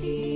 keep.